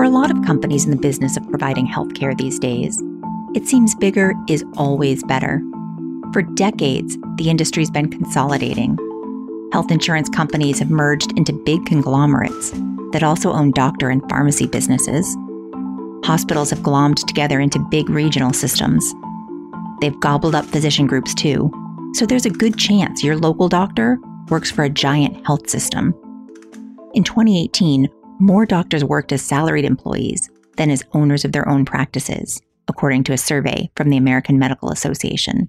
For a lot of companies in the business of providing healthcare these days, it seems bigger is always better. For decades, the industry's been consolidating. Health insurance companies have merged into big conglomerates that also own doctor and pharmacy businesses. Hospitals have glommed together into big regional systems. They've gobbled up physician groups too, so there's a good chance your local doctor works for a giant health system. In 2018, more doctors worked as salaried employees than as owners of their own practices, according to a survey from the American Medical Association.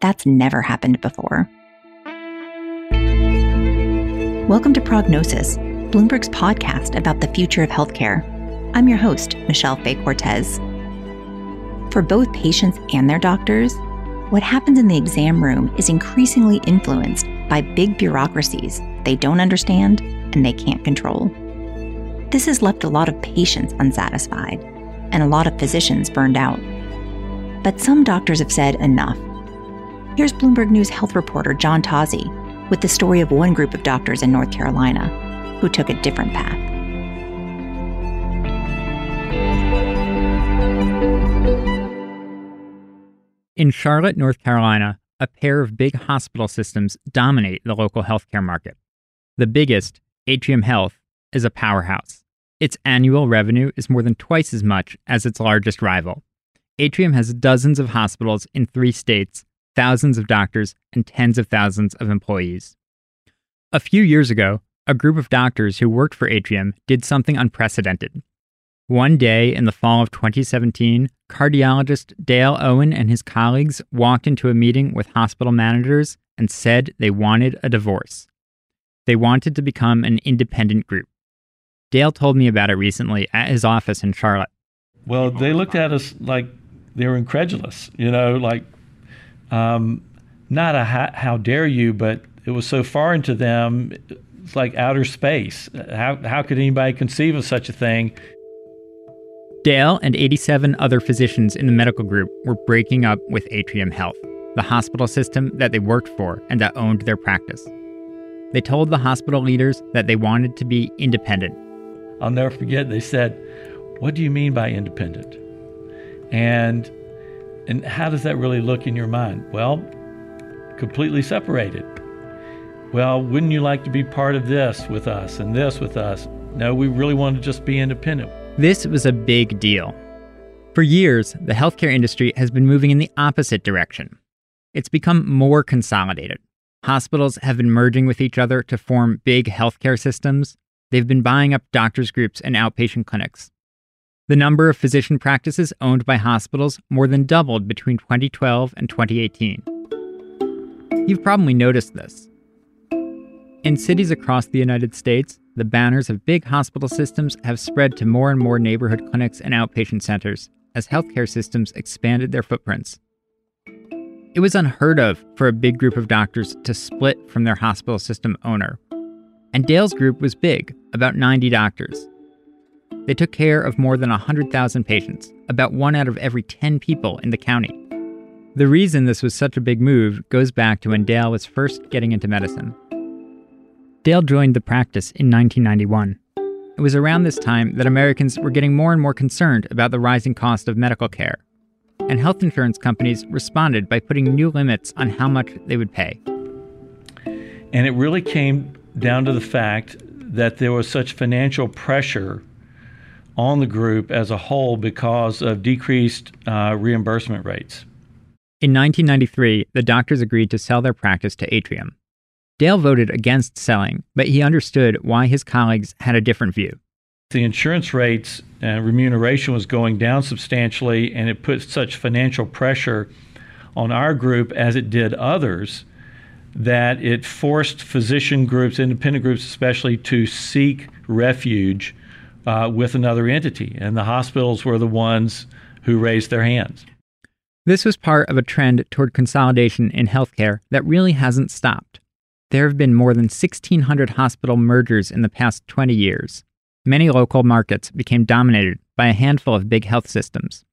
That's never happened before. Welcome to Prognosis, Bloomberg's podcast about the future of healthcare. I'm your host, Michelle Fay Cortez. For both patients and their doctors, what happens in the exam room is increasingly influenced by big bureaucracies they don't understand and they can't control. This has left a lot of patients unsatisfied and a lot of physicians burned out. But some doctors have said enough. Here's Bloomberg News health reporter John Tozzi with the story of one group of doctors in North Carolina who took a different path. In Charlotte, North Carolina, a pair of big hospital systems dominate the local healthcare market. The biggest, Atrium Health, is a powerhouse. Its annual revenue is more than twice as much as its largest rival. Atrium has dozens of hospitals in three states, thousands of doctors, and tens of thousands of employees. A few years ago, a group of doctors who worked for Atrium did something unprecedented. One day in the fall of 2017, cardiologist Dale Owen and his colleagues walked into a meeting with hospital managers and said they wanted a divorce. They wanted to become an independent group. Dale told me about it recently at his office in Charlotte. Well, they looked at us like they were incredulous, you know, like um, not a how, how dare you, but it was so foreign to them. It's like outer space. How, how could anybody conceive of such a thing? Dale and 87 other physicians in the medical group were breaking up with Atrium Health, the hospital system that they worked for and that owned their practice. They told the hospital leaders that they wanted to be independent I'll never forget, they said, What do you mean by independent? And and how does that really look in your mind? Well, completely separated. Well, wouldn't you like to be part of this with us and this with us? No, we really want to just be independent. This was a big deal. For years, the healthcare industry has been moving in the opposite direction. It's become more consolidated. Hospitals have been merging with each other to form big healthcare systems, they've been buying up doctors' groups and outpatient clinics. The number of physician practices owned by hospitals more than doubled between 2012 and 2018. You've probably noticed this. In cities across the United States, the banners of big hospital systems have spread to more and more neighborhood clinics and outpatient centers as healthcare systems expanded their footprints. It was unheard of for a big group of doctors to split from their hospital system owner and Dale's group was big, about 90 doctors. They took care of more than 100,000 patients, about one out of every 10 people in the county. The reason this was such a big move goes back to when Dale was first getting into medicine. Dale joined the practice in 1991. It was around this time that Americans were getting more and more concerned about the rising cost of medical care, and health insurance companies responded by putting new limits on how much they would pay. And it really came down to the fact that there was such financial pressure on the group as a whole because of decreased uh, reimbursement rates. In 1993, the doctors agreed to sell their practice to Atrium. Dale voted against selling, but he understood why his colleagues had a different view. The insurance rates and remuneration was going down substantially, and it put such financial pressure on our group as it did others that it forced physician groups, independent groups especially, to seek refuge uh, with another entity. And the hospitals were the ones who raised their hands. This was part of a trend toward consolidation in healthcare that really hasn't stopped. There have been more than 1,600 hospital mergers in the past 20 years. Many local markets became dominated by a handful of big health systems.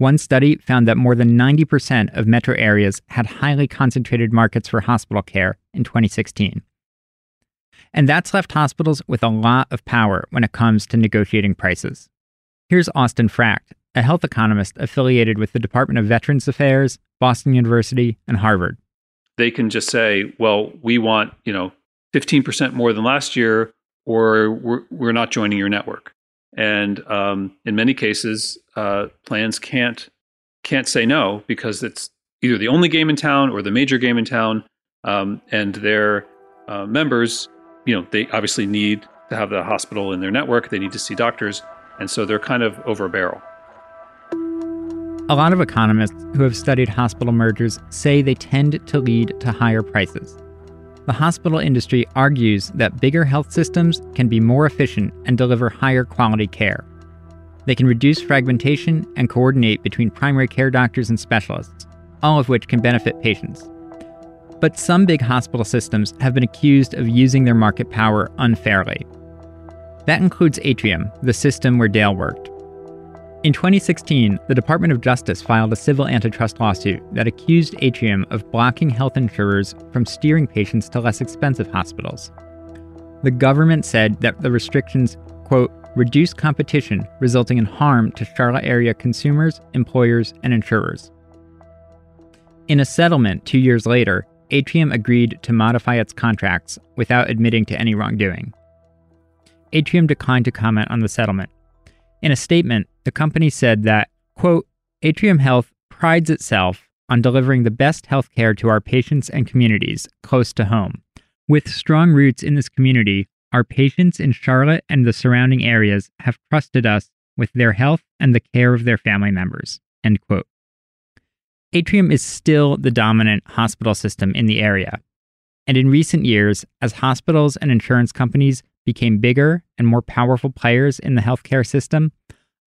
One study found that more than 90% of metro areas had highly concentrated markets for hospital care in 2016. And that's left hospitals with a lot of power when it comes to negotiating prices. Here's Austin Frakt, a health economist affiliated with the Department of Veterans Affairs, Boston University, and Harvard. They can just say, well, we want, you know, 15% more than last year, or we're, we're not joining your network. And um, in many cases, uh, plans can't can't say no because it's either the only game in town or the major game in town, um, and their uh, members, you know, they obviously need to have the hospital in their network. They need to see doctors, and so they're kind of over a barrel. A lot of economists who have studied hospital mergers say they tend to lead to higher prices. The hospital industry argues that bigger health systems can be more efficient and deliver higher quality care. They can reduce fragmentation and coordinate between primary care doctors and specialists, all of which can benefit patients. But some big hospital systems have been accused of using their market power unfairly. That includes Atrium, the system where Dale worked. In 2016, the Department of Justice filed a civil antitrust lawsuit that accused Atrium of blocking health insurers from steering patients to less expensive hospitals. The government said that the restrictions, quote, reduce competition, resulting in harm to Charlotte area consumers, employers, and insurers. In a settlement two years later, Atrium agreed to modify its contracts without admitting to any wrongdoing. Atrium declined to comment on the settlement, in a statement, the company said that, quote, Atrium Health prides itself on delivering the best health care to our patients and communities close to home. With strong roots in this community, our patients in Charlotte and the surrounding areas have trusted us with their health and the care of their family members. End quote. Atrium is still the dominant hospital system in the area. And in recent years, as hospitals and insurance companies became bigger and more powerful players in the healthcare system,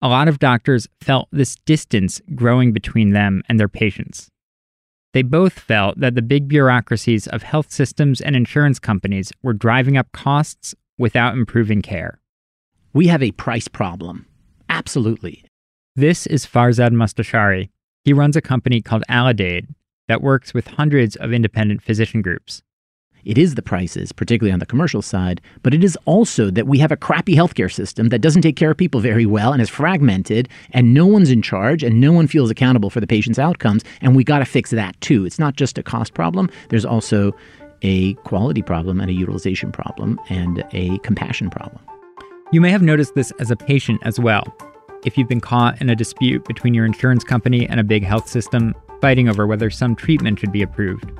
a lot of doctors felt this distance growing between them and their patients. They both felt that the big bureaucracies of health systems and insurance companies were driving up costs without improving care. We have a price problem. Absolutely. This is Farzad Mostashari. He runs a company called Aledade that works with hundreds of independent physician groups. It is the prices, particularly on the commercial side, but it is also that we have a crappy healthcare system that doesn't take care of people very well and is fragmented, and no one's in charge and no one feels accountable for the patient's outcomes. And we got to fix that too. It's not just a cost problem, there's also a quality problem and a utilization problem and a compassion problem. You may have noticed this as a patient as well. If you've been caught in a dispute between your insurance company and a big health system, fighting over whether some treatment should be approved.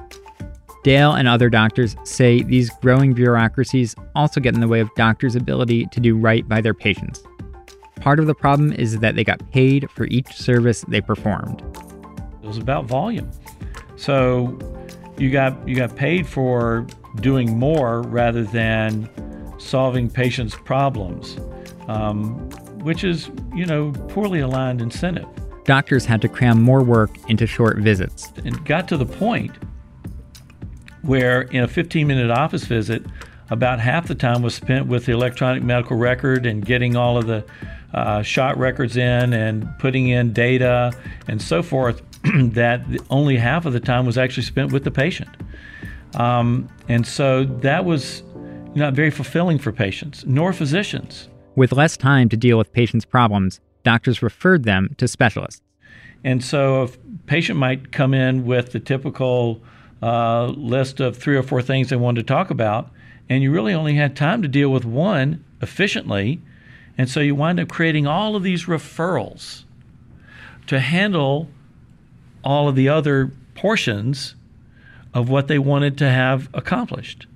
Dale and other doctors say these growing bureaucracies also get in the way of doctors' ability to do right by their patients. Part of the problem is that they got paid for each service they performed. It was about volume. So you got you got paid for doing more rather than solving patients' problems, um, which is you know poorly aligned incentive. Doctors had to cram more work into short visits. And got to the point where in a 15 minute office visit, about half the time was spent with the electronic medical record and getting all of the uh, shot records in and putting in data and so forth, that only half of the time was actually spent with the patient. Um, and so that was not very fulfilling for patients nor physicians. With less time to deal with patients' problems, doctors referred them to specialists. And so a patient might come in with the typical uh, list of three or four things they wanted to talk about, and you really only had time to deal with one efficiently. And so you wind up creating all of these referrals to handle all of the other portions of what they wanted to have accomplished.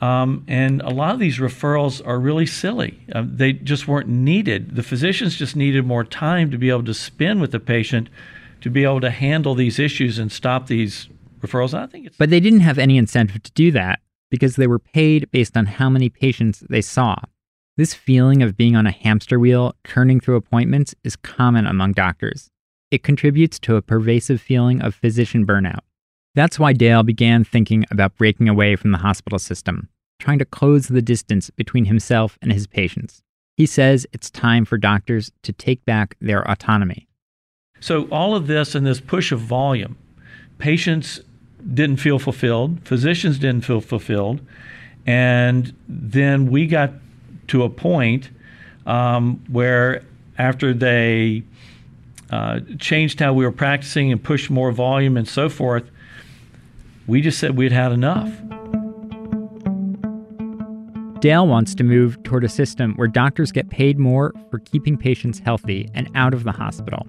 Um, and a lot of these referrals are really silly. Uh, they just weren't needed. The physicians just needed more time to be able to spend with the patient to be able to handle these issues and stop these referrals. I think it's. But they didn't have any incentive to do that because they were paid based on how many patients they saw. This feeling of being on a hamster wheel, churning through appointments, is common among doctors. It contributes to a pervasive feeling of physician burnout. That's why Dale began thinking about breaking away from the hospital system, trying to close the distance between himself and his patients. He says it's time for doctors to take back their autonomy. So, all of this and this push of volume, patients didn't feel fulfilled, physicians didn't feel fulfilled, and then we got to a point um, where after they uh, changed how we were practicing and pushed more volume and so forth, we just said we'd had enough. Dale wants to move toward a system where doctors get paid more for keeping patients healthy and out of the hospital.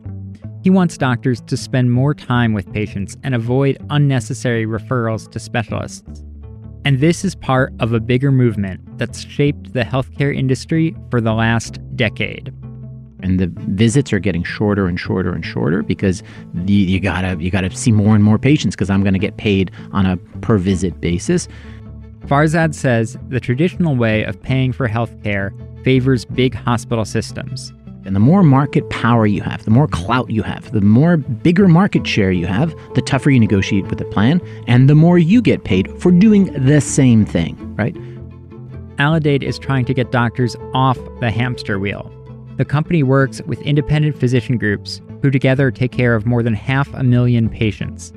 He wants doctors to spend more time with patients and avoid unnecessary referrals to specialists. And this is part of a bigger movement that's shaped the healthcare industry for the last decade. And the visits are getting shorter and shorter and shorter because you, you gotta you gotta see more and more patients because I'm going to get paid on a per visit basis. Farzad says the traditional way of paying for healthcare favors big hospital systems. And the more market power you have, the more clout you have, the more bigger market share you have, the tougher you negotiate with the plan, and the more you get paid for doing the same thing, right? Aledade is trying to get doctors off the hamster wheel. The company works with independent physician groups who together take care of more than half a million patients.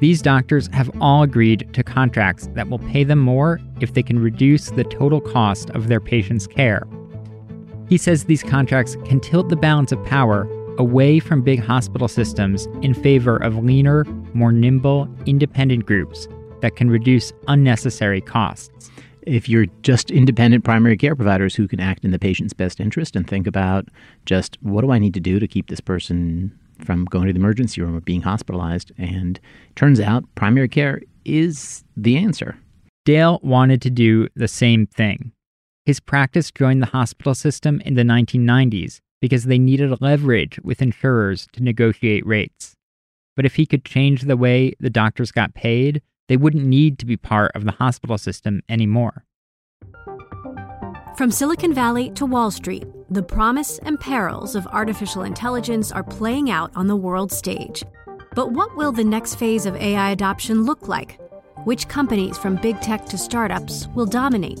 These doctors have all agreed to contracts that will pay them more if they can reduce the total cost of their patients' care. He says these contracts can tilt the balance of power away from big hospital systems in favor of leaner, more nimble, independent groups that can reduce unnecessary costs. If you're just independent primary care providers who can act in the patient's best interest and think about just what do I need to do to keep this person from going to the emergency room or being hospitalized, and turns out primary care is the answer. Dale wanted to do the same thing. His practice joined the hospital system in the 1990s because they needed leverage with insurers to negotiate rates. But if he could change the way the doctors got paid, they wouldn't need to be part of the hospital system anymore. From Silicon Valley to Wall Street, the promise and perils of artificial intelligence are playing out on the world stage. But what will the next phase of AI adoption look like? Which companies, from big tech to startups, will dominate?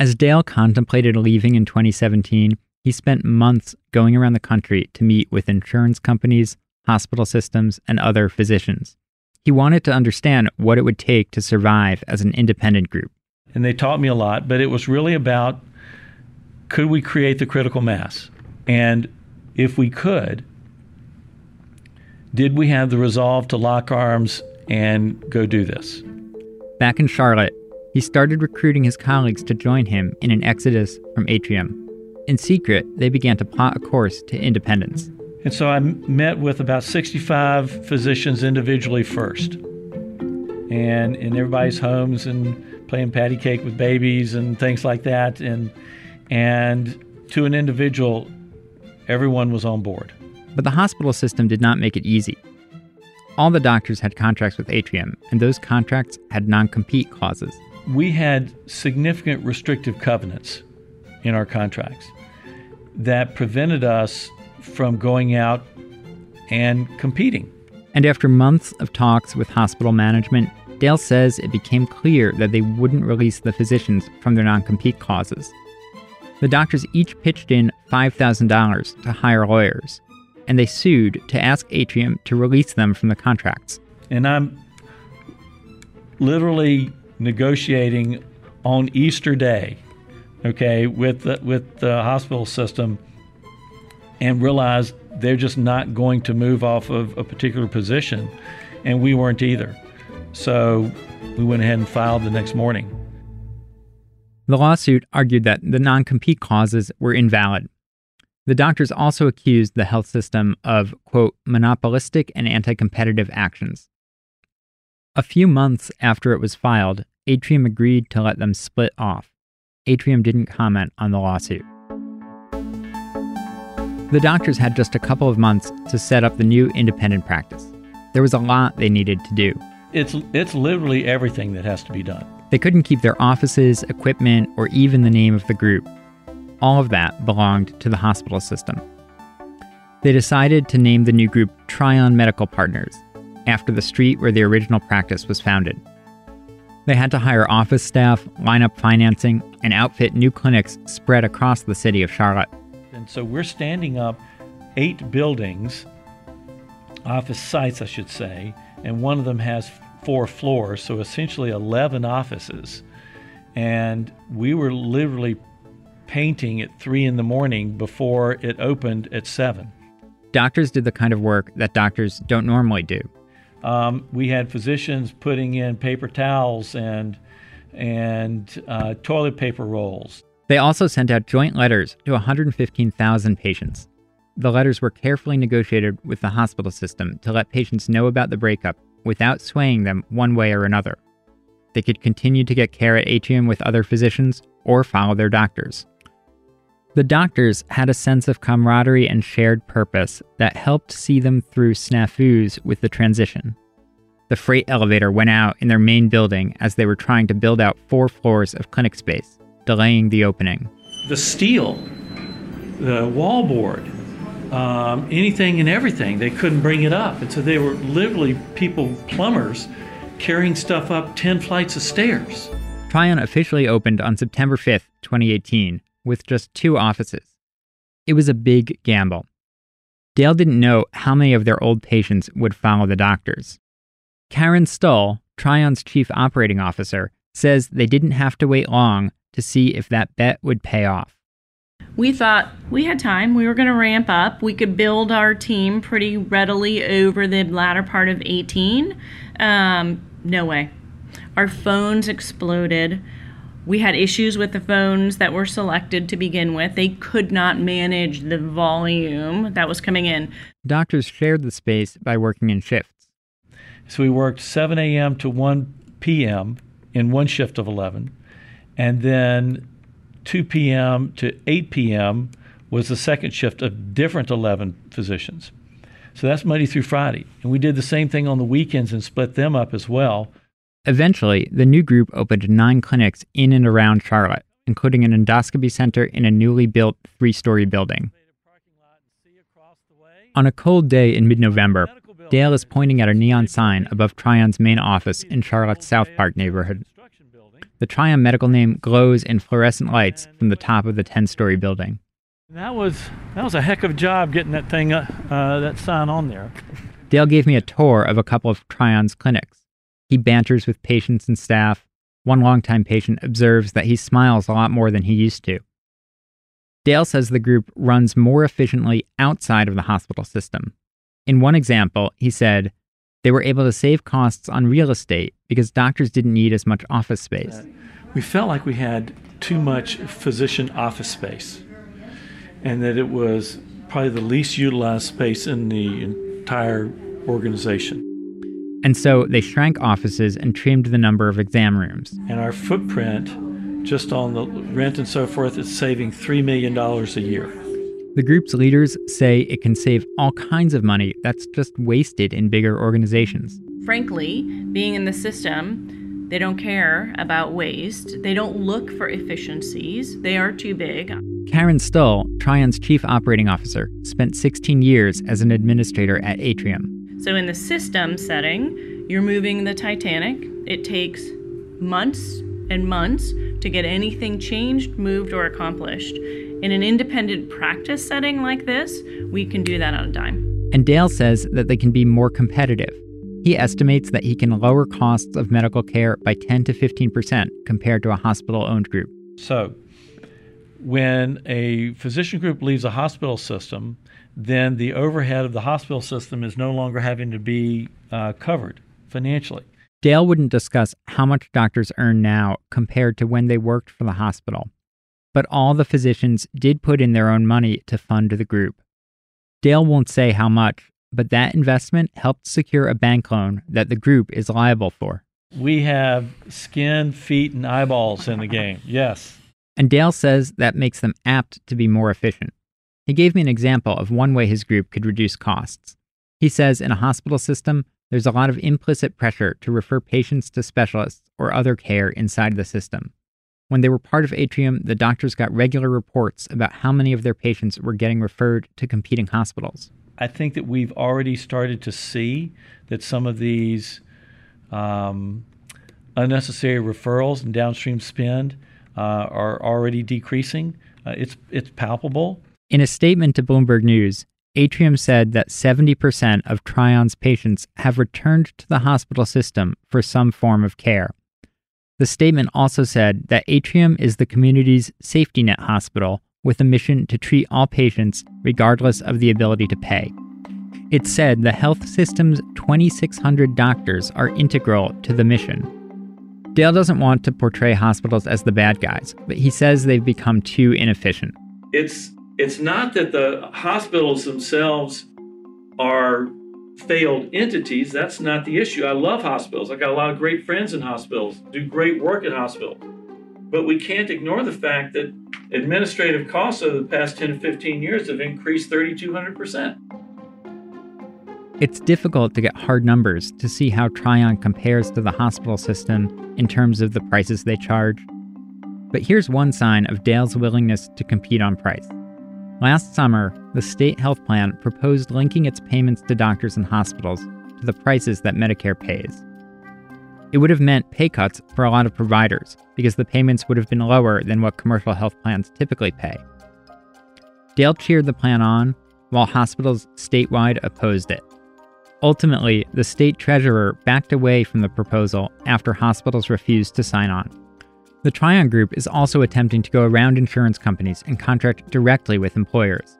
As Dale contemplated leaving in 2017, he spent months going around the country to meet with insurance companies, hospital systems, and other physicians. He wanted to understand what it would take to survive as an independent group. And they taught me a lot, but it was really about could we create the critical mass? And if we could, did we have the resolve to lock arms and go do this? Back in Charlotte, he started recruiting his colleagues to join him in an exodus from Atrium. In secret, they began to plot a course to independence. And so I met with about 65 physicians individually first. And in everybody's homes and playing patty cake with babies and things like that. And, and to an individual, everyone was on board. But the hospital system did not make it easy. All the doctors had contracts with Atrium, and those contracts had non compete clauses we had significant restrictive covenants in our contracts that prevented us from going out and competing. And after months of talks with hospital management, Dale says it became clear that they wouldn't release the physicians from their non compete clauses. The doctors each pitched in $5,000 to hire lawyers, and they sued to ask Atrium to release them from the contracts. And I'm literally negotiating on Easter Day, okay, with the, with the hospital system, and realized they're just not going to move off of a particular position, and we weren't either. So we went ahead and filed the next morning. The lawsuit argued that the non compete clauses were invalid. The doctors also accused the health system of, quote, monopolistic and anti competitive actions. A few months after it was filed, Atrium agreed to let them split off. Atrium didn't comment on the lawsuit. The doctors had just a couple of months to set up the new independent practice. There was a lot they needed to do. It's, it's literally everything that has to be done. They couldn't keep their offices, equipment, or even the name of the group. All of that belonged to the hospital system. They decided to name the new group Tryon Medical Partners, after the street where the original practice was founded. They had to hire office staff, line up financing, and outfit new clinics spread across the city of Charlotte. And so we're standing up eight buildings, office sites, I should say, and one of them has four floors, so essentially 11 offices. And we were literally painting at three in the morning before it opened at seven. Doctors did the kind of work that doctors don't normally do. Um, we had physicians putting in paper towels and and uh, toilet paper rolls. They also sent out joint letters to 115,000 patients. The letters were carefully negotiated with the hospital system to let patients know about the breakup without swaying them one way or another. They could continue to get care at Atrium with other physicians or follow their doctors. The doctors had a sense of camaraderie and shared purpose that helped see them through snafus with the transition. The freight elevator went out in their main building as they were trying to build out four floors of clinic space, delaying the opening. The steel, the wallboard, um, anything and everything, they couldn't bring it up. And so they were literally people, plumbers, carrying stuff up 10 flights of stairs. Tryon officially opened on September 5th, 2018, with just two offices. It was a big gamble. Dale didn't know how many of their old patients would follow the doctors. Karen Stull, Tryon's chief operating officer, says they didn't have to wait long to see if that bet would pay off. We thought we had time. We were going to ramp up. We could build our team pretty readily over the latter part of 18. Um, no way. Our phones exploded. We had issues with the phones that were selected to begin with. They could not manage the volume that was coming in. Doctors shared the space by working in shifts. So we worked 7 a.m. to 1 p.m. in one shift of 11. And then 2 p.m. to 8 p.m. was the second shift of different 11 physicians. So that's Monday through Friday. And we did the same thing on the weekends and split them up as well. Eventually, the new group opened nine clinics in and around Charlotte, including an endoscopy center in a newly built three story building. On a cold day in mid November, Dale is pointing at a neon sign above Tryon's main office in Charlotte's South Park neighborhood. The Tryon medical name glows in fluorescent lights from the top of the 10 story building. That was that was a heck of a job getting that thing uh, uh, that sign on there. Dale gave me a tour of a couple of Tryon's clinics. He banters with patients and staff. One longtime patient observes that he smiles a lot more than he used to. Dale says the group runs more efficiently outside of the hospital system. In one example, he said they were able to save costs on real estate because doctors didn't need as much office space. We felt like we had too much physician office space and that it was probably the least utilized space in the entire organization. And so they shrank offices and trimmed the number of exam rooms. And our footprint, just on the rent and so forth, is saving $3 million a year. The group's leaders say it can save all kinds of money that's just wasted in bigger organizations. Frankly, being in the system, they don't care about waste. They don't look for efficiencies. They are too big. Karen Stull, Tryon's chief operating officer, spent 16 years as an administrator at Atrium. So, in the system setting, you're moving the Titanic. It takes months and months to get anything changed, moved, or accomplished. In an independent practice setting like this, we can do that on a dime. And Dale says that they can be more competitive. He estimates that he can lower costs of medical care by 10 to 15% compared to a hospital owned group. So, when a physician group leaves a hospital system, then the overhead of the hospital system is no longer having to be uh, covered financially. Dale wouldn't discuss how much doctors earn now compared to when they worked for the hospital, but all the physicians did put in their own money to fund the group. Dale won't say how much, but that investment helped secure a bank loan that the group is liable for. We have skin, feet, and eyeballs in the game. Yes. And Dale says that makes them apt to be more efficient. He gave me an example of one way his group could reduce costs. He says in a hospital system, there's a lot of implicit pressure to refer patients to specialists or other care inside the system. When they were part of Atrium, the doctors got regular reports about how many of their patients were getting referred to competing hospitals. I think that we've already started to see that some of these um, unnecessary referrals and downstream spend uh, are already decreasing. Uh, it's it's palpable. In a statement to Bloomberg News, Atrium said that 70% of Tryon's patients have returned to the hospital system for some form of care. The statement also said that Atrium is the community's safety net hospital with a mission to treat all patients regardless of the ability to pay. It said the health system's 2,600 doctors are integral to the mission. Dale doesn't want to portray hospitals as the bad guys, but he says they've become too inefficient. It's it's not that the hospitals themselves are failed entities. That's not the issue. I love hospitals. I got a lot of great friends in hospitals, do great work at hospitals. But we can't ignore the fact that administrative costs over the past 10 to 15 years have increased 3,200%. It's difficult to get hard numbers to see how Tryon compares to the hospital system in terms of the prices they charge. But here's one sign of Dale's willingness to compete on price. Last summer, the state health plan proposed linking its payments to doctors and hospitals to the prices that Medicare pays. It would have meant pay cuts for a lot of providers because the payments would have been lower than what commercial health plans typically pay. Dale cheered the plan on, while hospitals statewide opposed it. Ultimately, the state treasurer backed away from the proposal after hospitals refused to sign on. The Tryon Group is also attempting to go around insurance companies and contract directly with employers.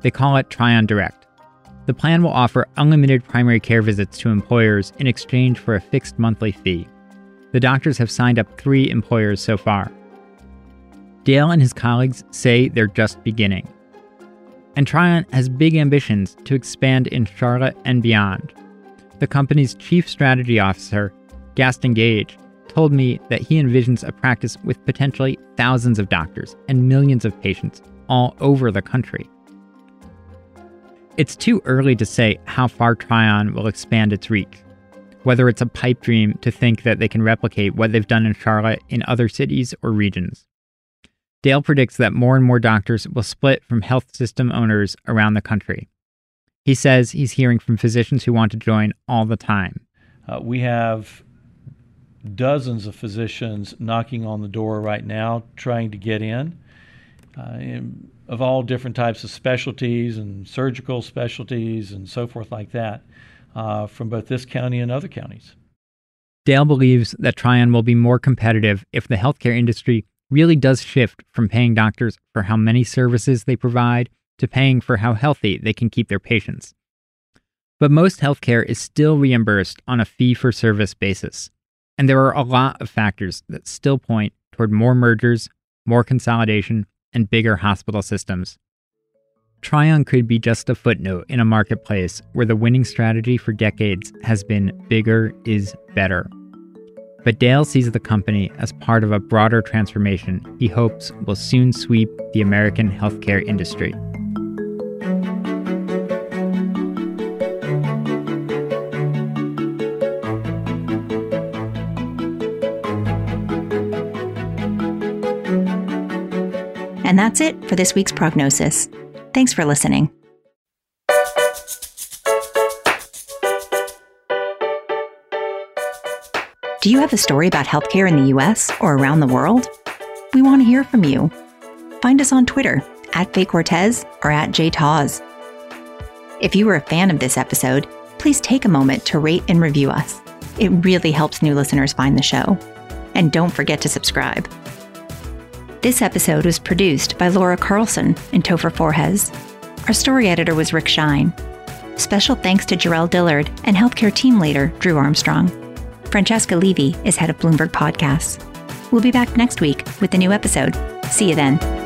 They call it Tryon Direct. The plan will offer unlimited primary care visits to employers in exchange for a fixed monthly fee. The doctors have signed up three employers so far. Dale and his colleagues say they're just beginning. And Tryon has big ambitions to expand in Charlotte and beyond. The company's chief strategy officer, Gaston Gage, told me that he envisions a practice with potentially thousands of doctors and millions of patients all over the country. It's too early to say how far Tryon will expand its reach, whether it's a pipe dream to think that they can replicate what they've done in Charlotte in other cities or regions. Dale predicts that more and more doctors will split from health system owners around the country. He says he's hearing from physicians who want to join all the time. Uh, we have dozens of physicians knocking on the door right now trying to get in, uh, of all different types of specialties and surgical specialties and so forth like that uh, from both this county and other counties. Dale believes that Tryon will be more competitive if the healthcare industry really does shift from paying doctors for how many services they provide to paying for how healthy they can keep their patients. But most healthcare is still reimbursed on a fee for service basis. And there are a lot of factors that still point toward more mergers, more consolidation, and bigger hospital systems. Tryon could be just a footnote in a marketplace where the winning strategy for decades has been bigger is better. But Dale sees the company as part of a broader transformation he hopes will soon sweep the American healthcare industry. That's it for this week's prognosis. Thanks for listening. Do you have a story about healthcare in the US or around the world? We want to hear from you. Find us on Twitter at Fay Cortez or at JTozzi. If you were a fan of this episode, please take a moment to rate and review us. It really helps new listeners find the show. And don't forget to subscribe. This episode was produced by Laura Carlson and Topher Forhecz. Our story editor was Rick Schine. Special thanks to Jarrell Dillard and healthcare team leader Drew Armstrong. Francesca Levy is head of Bloomberg Podcasts. We'll be back next week with a new episode. See you then.